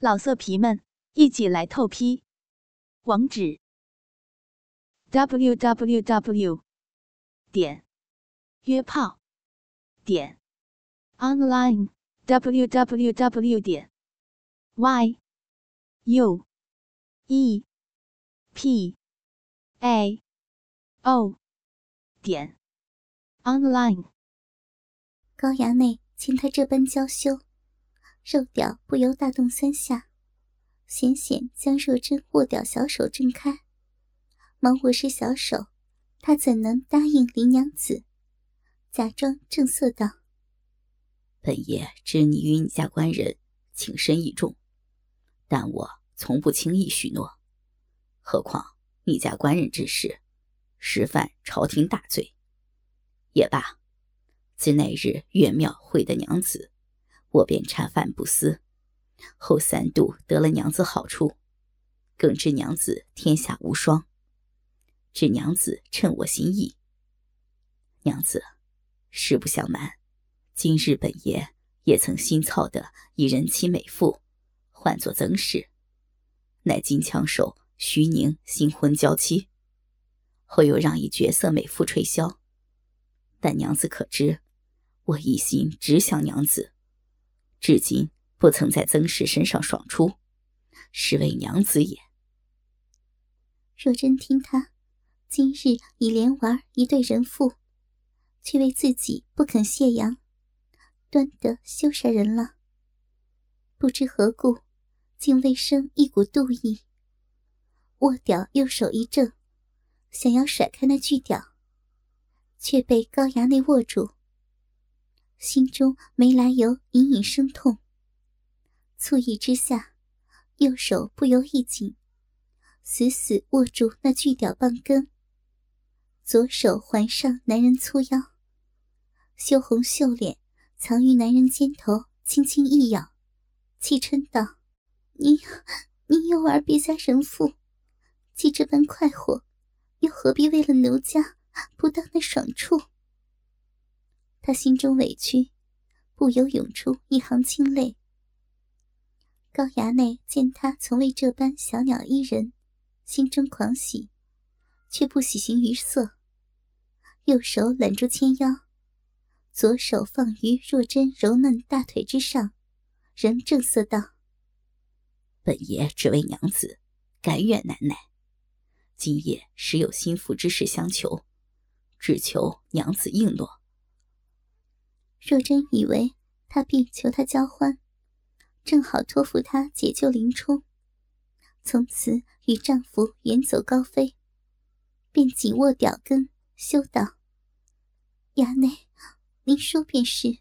老色皮们，一起来透批！网址：w w w 点约炮点 online w w w 点 y u e p a o 点 online。高衙内见他这般娇羞。肉屌不由大动三下，险险将若真握屌小手挣开，忙握实小手，他怎能答应林娘子？假装正色道：“本爷知你与你家官人情深意重，但我从不轻易许诺。何况你家官人之事，实犯朝廷大罪。也罢，自那日岳庙会的娘子。”我便茶饭不思，后三度得了娘子好处，更知娘子天下无双。知娘子称我心意。娘子，实不相瞒，今日本爷也曾新操的一人妻美妇，唤作曾氏，乃金枪手徐宁新婚娇妻。后又让一绝色美妇吹箫，但娘子可知，我一心只想娘子。至今不曾在曾氏身上爽出，是为娘子也。若真听他今日已连玩一对人妇，却为自己不肯谢阳，端得羞煞人了。不知何故，竟未生一股妒意。握屌右手一正，想要甩开那巨屌，却被高衙内握住。心中没来由，隐隐生痛。醋意之下，右手不由一紧，死死握住那巨屌棒根。左手环上男人粗腰，羞红秀脸藏于男人肩头，轻轻一咬，气嗔道：“你，你又玩别家神父，既这般快活，又何必为了奴家不当的爽处？”他心中委屈，不由涌出一行清泪。高衙内见他从未这般小鸟依人，心中狂喜，却不喜形于色。右手揽住纤腰，左手放于若真柔嫩大腿之上，仍正色道：“本爷只为娘子，甘愿难耐。今夜实有心腹之事相求，只求娘子应诺。”若真以为他必求他交欢，正好托付他解救林冲，从此与丈夫远走高飞，便紧握屌根，羞道：“衙内，您说便是，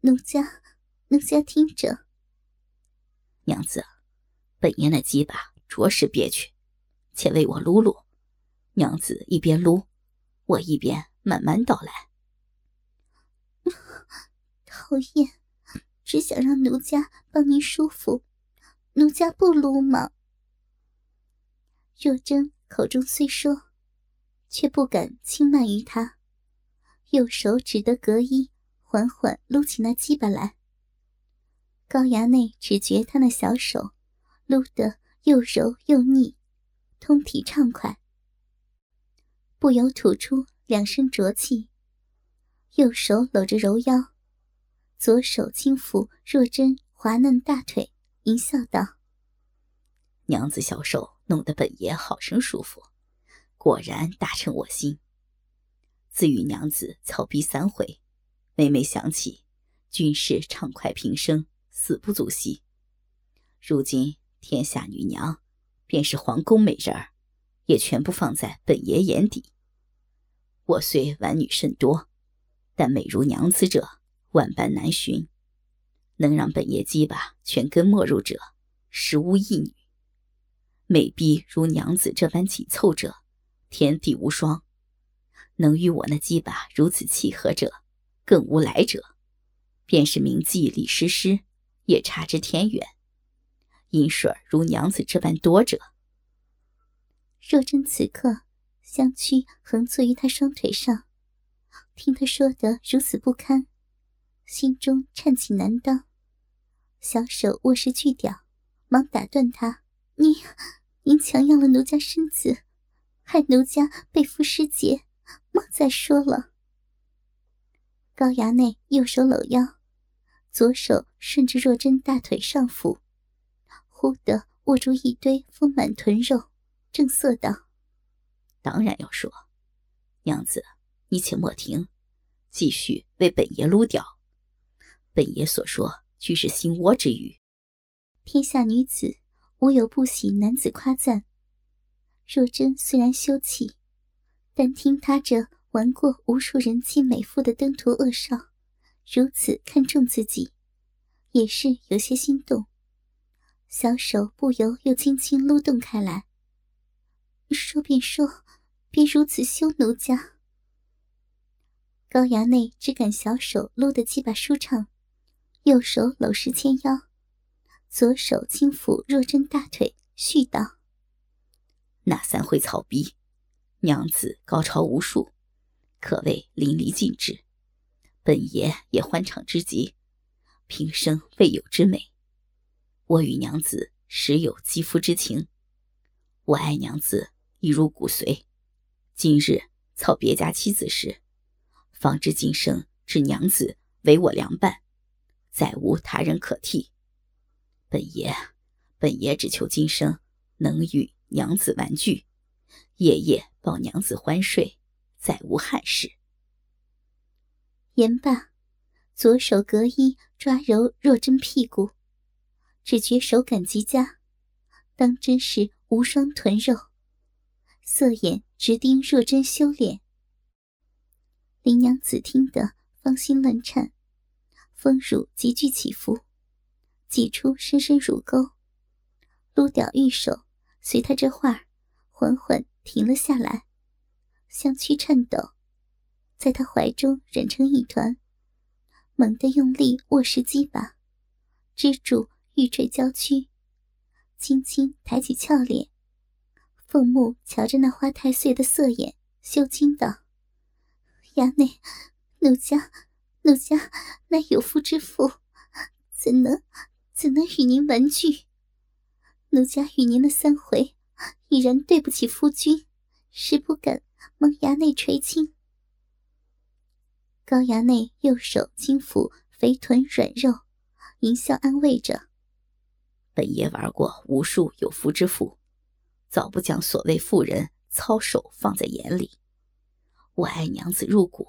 奴家，奴家听着。”娘子，本爷那鸡巴着实憋屈，且为我撸撸。娘子一边撸，我一边慢慢道来。讨厌，只想让奴家帮您舒服，奴家不撸吗？若真口中虽说，却不敢轻慢于他，右手只得隔衣，缓缓撸起那鸡巴来。高衙内只觉他那小手撸得又柔又腻，通体畅快，不由吐出两声浊气，右手搂着柔腰。左手轻抚若真滑嫩大腿，淫笑道：“娘子小手弄得本爷好生舒服，果然大称我心。自与娘子操逼三回，每每想起，均是畅快平生，死不足惜。如今天下女娘，便是皇宫美人儿，也全部放在本爷眼底。我虽玩女甚多，但美如娘子者。”万般难寻，能让本爷鸡巴全根没入者，实无一女。美婢如娘子这般紧凑者，天地无双。能与我那鸡巴如此契合者，更无来者。便是名妓李师师，也差之天远。阴水如娘子这般多者，若真此刻相屈横坐于他双腿上，听他说得如此不堪。心中颤起难当，小手握实巨屌，忙打断他：“您，您强要了奴家身子，害奴家背负失节，莫再说了。”高衙内右手搂腰，左手顺着若真大腿上抚，忽地握住一堆丰满臀肉，正色道：“当然要说，娘子，你且莫停，继续为本爷撸掉。本爷所说，俱是心窝之语。天下女子无有不喜男子夸赞。若真虽然羞气，但听他这玩过无数人妻美妇的登徒恶少，如此看重自己，也是有些心动。小手不由又轻轻撸动开来。说便说，别如此羞奴家。高衙内只感小手撸得鸡巴舒畅，右手搂实纤腰，左手轻抚若真大腿，絮道：“那三回草逼，娘子高潮无数，可谓淋漓尽致。本爷也欢畅之极，平生未有之美。”我与娘子实有肌肤之情，我爱娘子一如骨髓。今日操别家妻子时，方知今生只娘子为我良伴，再无他人可替。本爷，本爷只求今生能与娘子玩具，夜夜抱娘子欢睡，再无憾事。言罢，左手隔衣抓揉若真屁股。只觉手感极佳，当真是无双臀肉，色眼直盯若真修炼。林娘子听得芳心乱颤，丰乳急剧起伏，挤出深深乳沟，撸屌玉手随他这话缓缓停了下来，香躯颤抖，在他怀中染成一团，猛地用力握实鸡巴，支住。玉坠娇躯，轻轻抬起俏脸，凤目瞧着那花太岁的色眼，羞惊道：“衙内，奴家，奴家乃有夫之妇，怎能怎能与您玩具？奴家与您的三回，已然对不起夫君，实不敢蒙衙内垂青。”高衙内右手轻抚肥臀软肉，淫笑安慰着。本爷玩过无数有夫之妇，早不将所谓妇人操守放在眼里。我爱娘子入骨，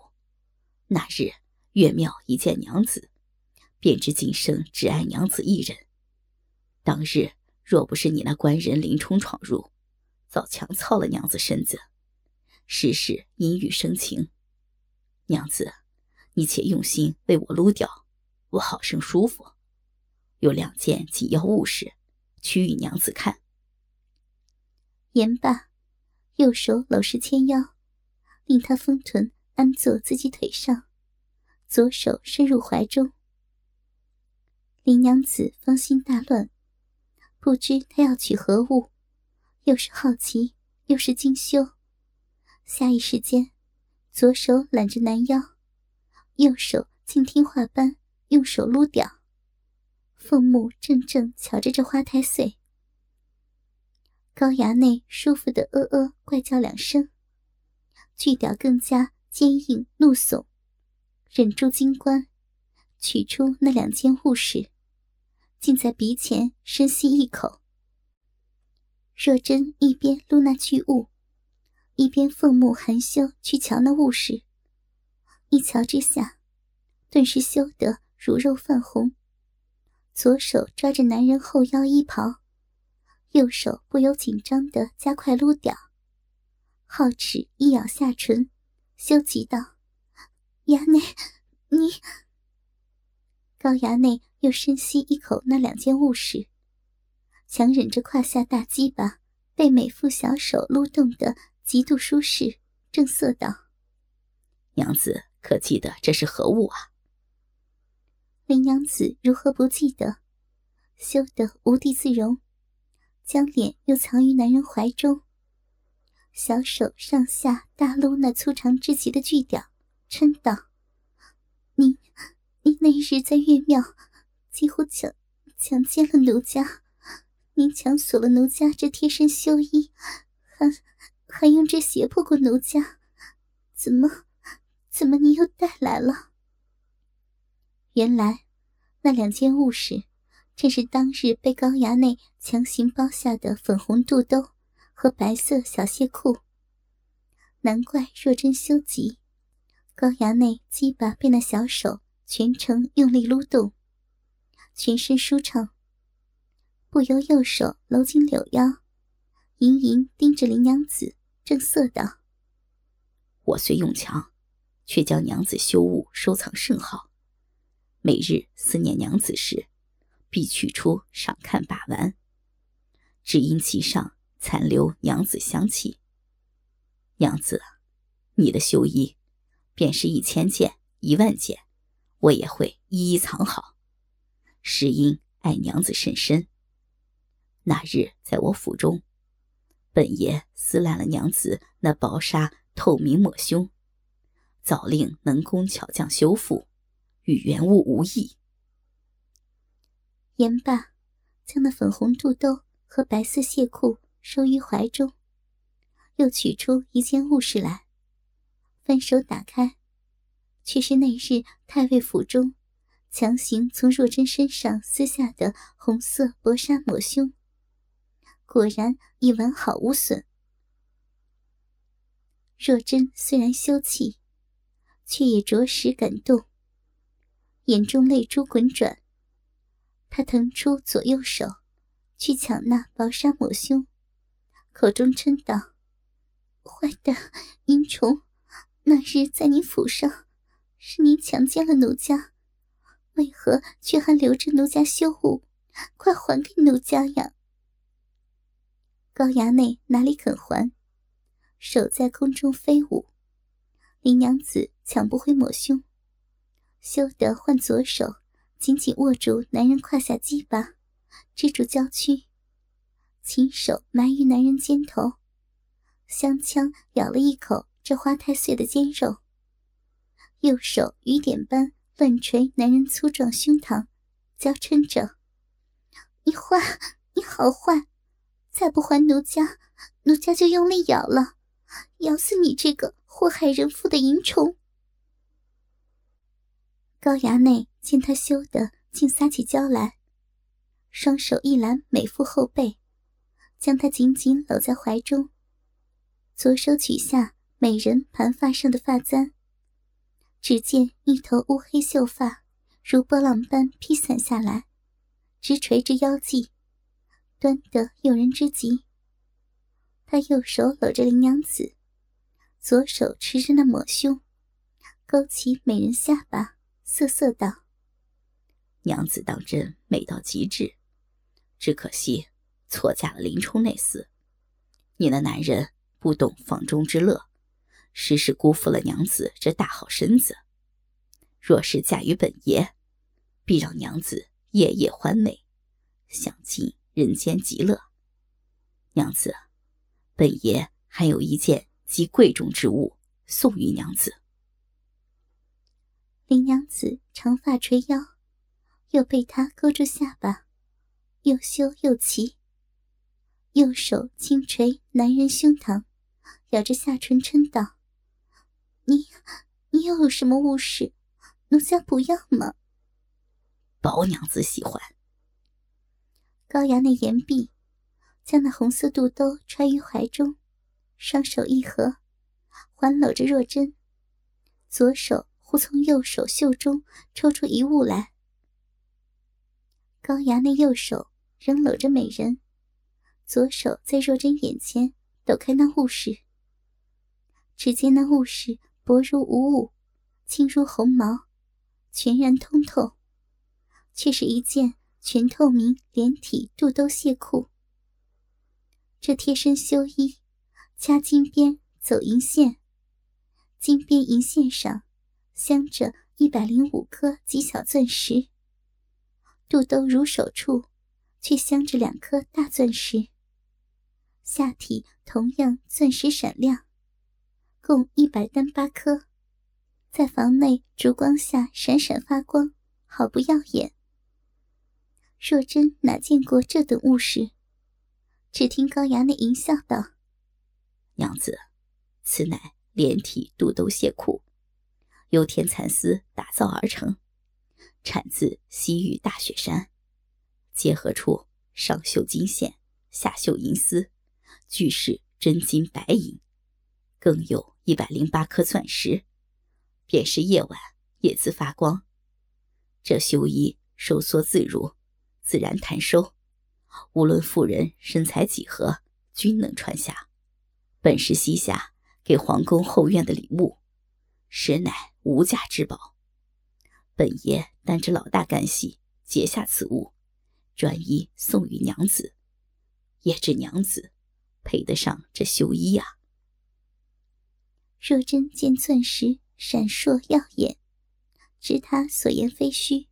那日月庙一见娘子，便知今生只爱娘子一人。当日若不是你那官人林冲闯入，早强操了娘子身子，时事阴雨生情。娘子，你且用心为我撸掉，我好生舒服。有两件紧要物事，取与娘子看。言罢，右手搂实纤腰，令他丰臀安坐自己腿上，左手伸入怀中。林娘子芳心大乱，不知他要取何物，又是好奇，又是惊羞。下一时间，左手揽着男腰，右手竟听话般用手撸掉。凤目怔怔瞧着这花太岁，高衙内舒服的呃呃怪叫两声，巨屌更加坚硬怒耸，忍住金冠，取出那两件物事，竟在鼻前深吸一口。若真一边撸那巨物，一边凤目含羞去瞧那物事，一瞧之下，顿时羞得如肉泛红。左手抓着男人后腰衣袍，右手不由紧张的加快撸屌，皓齿一咬下唇，羞急道：“衙内，你……”高衙内又深吸一口那两件物事，强忍着胯下大鸡巴被美妇小手撸动的极度舒适，正色道：“娘子可记得这是何物啊？”林娘子如何不记得？羞得无地自容，将脸又藏于男人怀中，小手上下大撸那粗长之极的巨屌，嗔道：“你，你那日在月庙，几乎强强奸了奴家，您强索了奴家这贴身绣衣，还还用这胁迫过奴家，怎么怎么你又带来了？原来那两件物事，正是当日被高衙内强行包下的粉红肚兜和白色小亵裤。难怪若真羞急，高衙内鸡巴被那小手全程用力撸动，全身舒畅。不由右手搂紧柳腰，盈盈盯着林娘子，正色道：“我虽用强，却将娘子修物收藏甚好。每日思念娘子时，必取出赏看把玩，只因其上残留娘子香气。”娘子，你的绣衣，便是一千件、一万件，我也会一一藏好。是因爱娘子甚深。那日在我府中，本爷撕烂了娘子那薄纱透明抹胸，早令能工巧匠修复，与原物无异。言罢，将那粉红肚兜和白色亵裤收于怀中。又取出一件物事来，翻手打开，却是那日太尉府中强行从若真身上撕下的红色薄纱抹胸，果然已完好无损。若真虽然羞气，却也着实感动，眼中泪珠滚转。她腾出左右手，去抢那薄纱抹胸，口中嗔道。坏的淫虫，那日在你府上，是你强奸了奴家，为何却还留着奴家羞物？快还给奴家呀！高衙内哪里肯还，手在空中飞舞，林娘子抢不回抹胸，羞得换左手紧紧握住男人胯下鸡巴，支住娇躯，亲手埋于男人肩头。香枪咬了一口这花太岁的尖肉，右手雨点般乱捶男人粗壮胸膛，娇嗔着：“你坏，你好坏！再不还奴家，奴家就用力咬了，咬死你这个祸害人妇的淫虫！”高衙内见他羞得竟撒起娇来，双手一揽美妇后背，将她紧紧搂在怀中。左手取下美人盘发上的发簪，只见一头乌黑秀发如波浪般披散下来，直垂至腰际，端得诱人之极。他右手搂着林娘子，左手持着那抹胸，勾起美人下巴，瑟瑟道：“娘子当真美到极致，只可惜错嫁了林冲那厮。你那男人。”不懂房中之乐，实是辜负了娘子这大好身子。若是嫁于本爷，必让娘子夜夜欢美，享尽人间极乐。娘子，本爷还有一件极贵重之物送与娘子。林娘子长发垂腰，又被他勾住下巴，又羞又奇，右手轻捶男人胸膛。咬着下唇嗔道：“你，你又有什么物事？奴家不要吗？”宝娘子喜欢。高衙内言毕，将那红色肚兜揣于怀中，双手一合，环搂着若真，左手忽从右手袖中抽出一物来。高衙内右手仍搂着美人，左手在若真眼前抖开那物事。只见那物事薄如无物，轻如鸿毛，全然通透，却是一件全透明连体肚兜亵裤。这贴身修衣，掐金边走银线，金边银线上镶着一百零五颗极小钻石。肚兜如手处，却镶着两颗大钻石。下体同样钻石闪亮。共一百单八颗，在房内烛光下闪闪发光，好不耀眼。若真哪见过这等物事，只听高衙内淫笑道：“娘子，此乃连体肚兜蟹裤，由天蚕丝打造而成，产自西域大雪山，结合处上绣金线，下绣银丝，俱是真金白银，更有一百零八颗钻石，便是夜晚也自发光。这绣衣收缩自如，自然弹收。”无论妇人身材几何，均能穿下。本是西夏给皇宫后院的礼物，实乃无价之宝。本爷担着老大干系，结下此物，专一送与娘子。也知娘子配得上这绣衣啊。若真见钻石闪烁耀眼，知他所言非虚。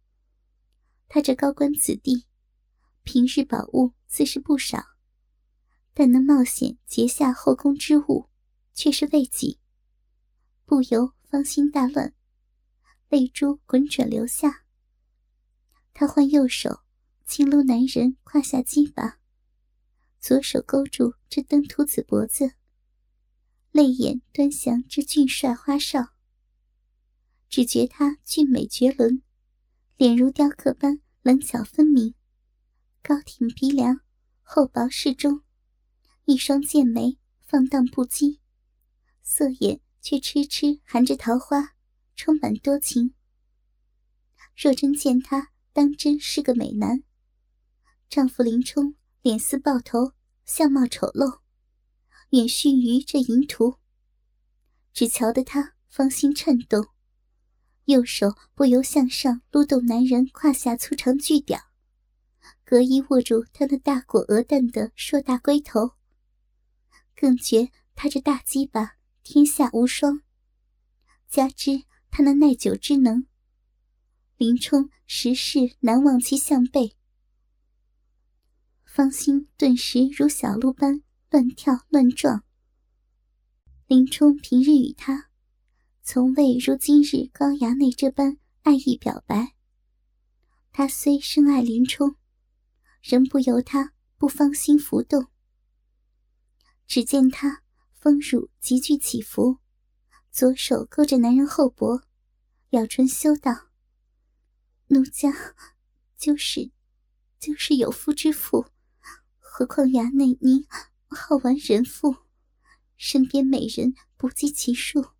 他这高官子弟。平日宝物自是不少，但能冒险劫下后宫之物，却是未几，不由芳心大乱，泪珠滚转流下。他换右手轻撸男人胯下鸡巴，左手勾住这登徒子脖子，泪眼端详这俊帅花少。只觉他俊美绝伦，脸如雕刻般棱角分明。高挺鼻梁，厚薄适中，一双剑眉放荡不羁，色眼却痴痴含着桃花，充满多情。若真见他，当真是个美男。丈夫林冲脸似豹头，相貌丑陋，远逊于这淫徒。只瞧得他芳心颤动，右手不由向上撸动男人胯下粗长巨屌。隔一握住他那大果鹅蛋的硕大龟头，更觉他这大鸡巴天下无双。加之他那耐久之能，林冲时事难忘其项背。芳心顿时如小鹿般乱跳乱撞。林冲平日与他，从未如今日高衙内这般爱意表白。他虽深爱林冲。仍不由他不芳心浮动。只见他丰乳急剧起伏，左手勾着男人后脖，咬唇羞道：“奴家就是，就是有夫之妇，何况衙内您好玩人妇，身边美人不计其数，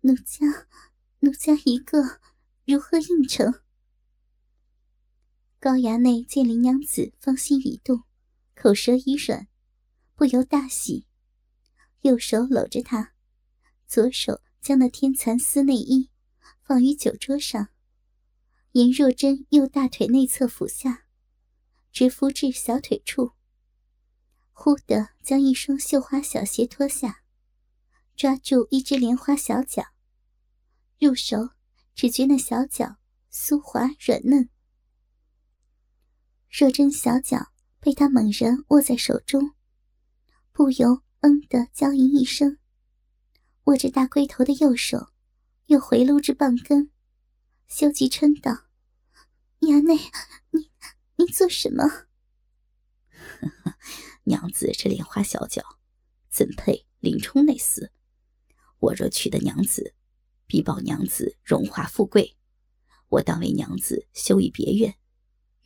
奴家，奴家一个如何应承？”高衙内见林娘子芳心已动，口舌已软，不由大喜，右手搂着她，左手将那天蚕丝内衣放于酒桌上，沿若真右大腿内侧俯下，直敷至小腿处。忽地将一双绣花小鞋脱下，抓住一只莲花小脚，入手只觉那小脚酥滑软嫩。若真小脚被他猛然握在手中，不由“嗯”的娇吟一声，握着大龟头的右手又回撸至棒根，羞急嗔道：“衙内，你你做什么？”娘子这莲花小脚，怎配林冲那厮？我若娶得娘子，必保娘子荣华富贵。我当为娘子修一别院。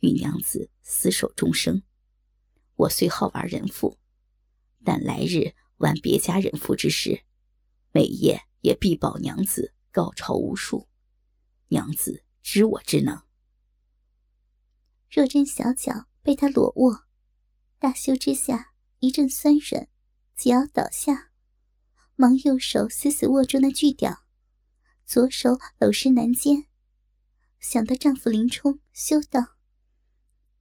与娘子厮守终生。我虽好玩人妇，但来日玩别家人妇之时，每夜也必保娘子高潮无数。娘子知我之能。若真小脚被他裸握，大羞之下一阵酸软，几要倒下，忙右手死死握住那巨屌，左手搂实男肩，想到丈夫林冲，羞道。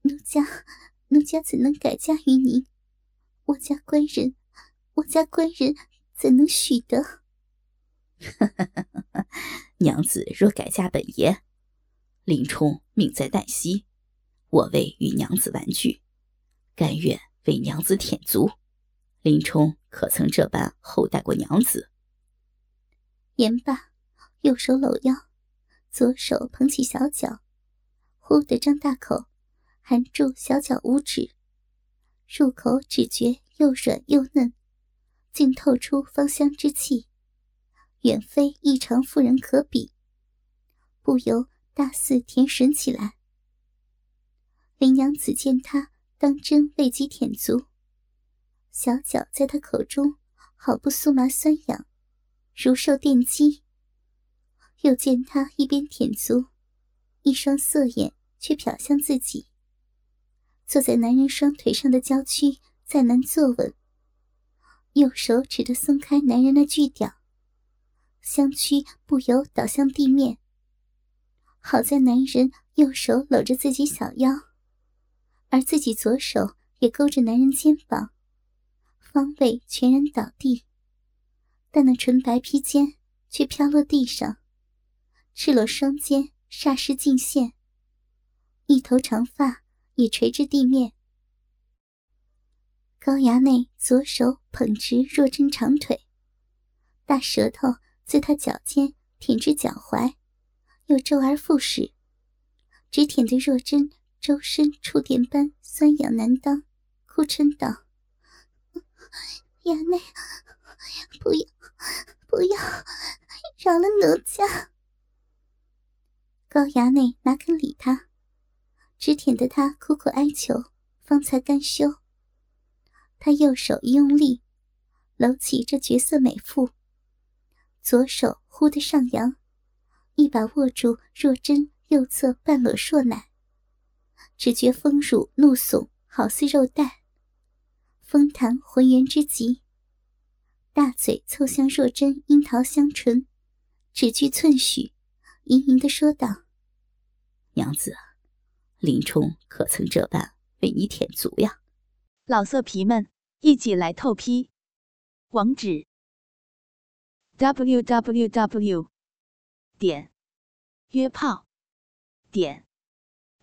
奴家，奴家怎能改嫁于您？我家官人，我家官人怎能许得？娘子若改嫁本爷，林冲命在旦夕，我为与娘子玩具，甘愿为娘子舔足。林冲可曾这般厚待过娘子？言罢，右手搂腰，左手捧起小脚，忽地张大口。含住小脚五指，入口只觉又软又嫩，竟透出芳香之气，远非异常妇人可比，不由大肆舔吮起来。林娘子见他当真未及舔足，小脚在他口中好不酥麻酸痒，如受电击。又见他一边舔足，一双色眼却瞟向自己。坐在男人双腿上的娇躯再难坐稳，右手指着松开男人的巨屌，香躯不由倒向地面。好在男人右手搂着自己小腰，而自己左手也勾着男人肩膀，方位全然倒地，但那纯白披肩却飘落地上，赤裸双肩霎时尽现，一头长发。也垂至地面，高衙内左手捧直若真长腿，大舌头自他脚尖舔至脚踝，又周而复始，只舔得若真周身触电般酸痒难当，哭嗔道：“衙内，不要，不要，饶了奴家。”高衙内哪肯理他。只舔得他苦苦哀求，方才甘休。他右手一用力，搂起这绝色美妇，左手忽地上扬，一把握住若真右侧半裸硕奶，只觉丰乳怒耸，好似肉蛋，风弹浑圆之极。大嘴凑向若真樱桃香唇，只距寸许，盈盈地说道：“娘子。”林冲可曾这般为你舔足呀？老色皮们，一起来透批！网址：w w w 点约炮点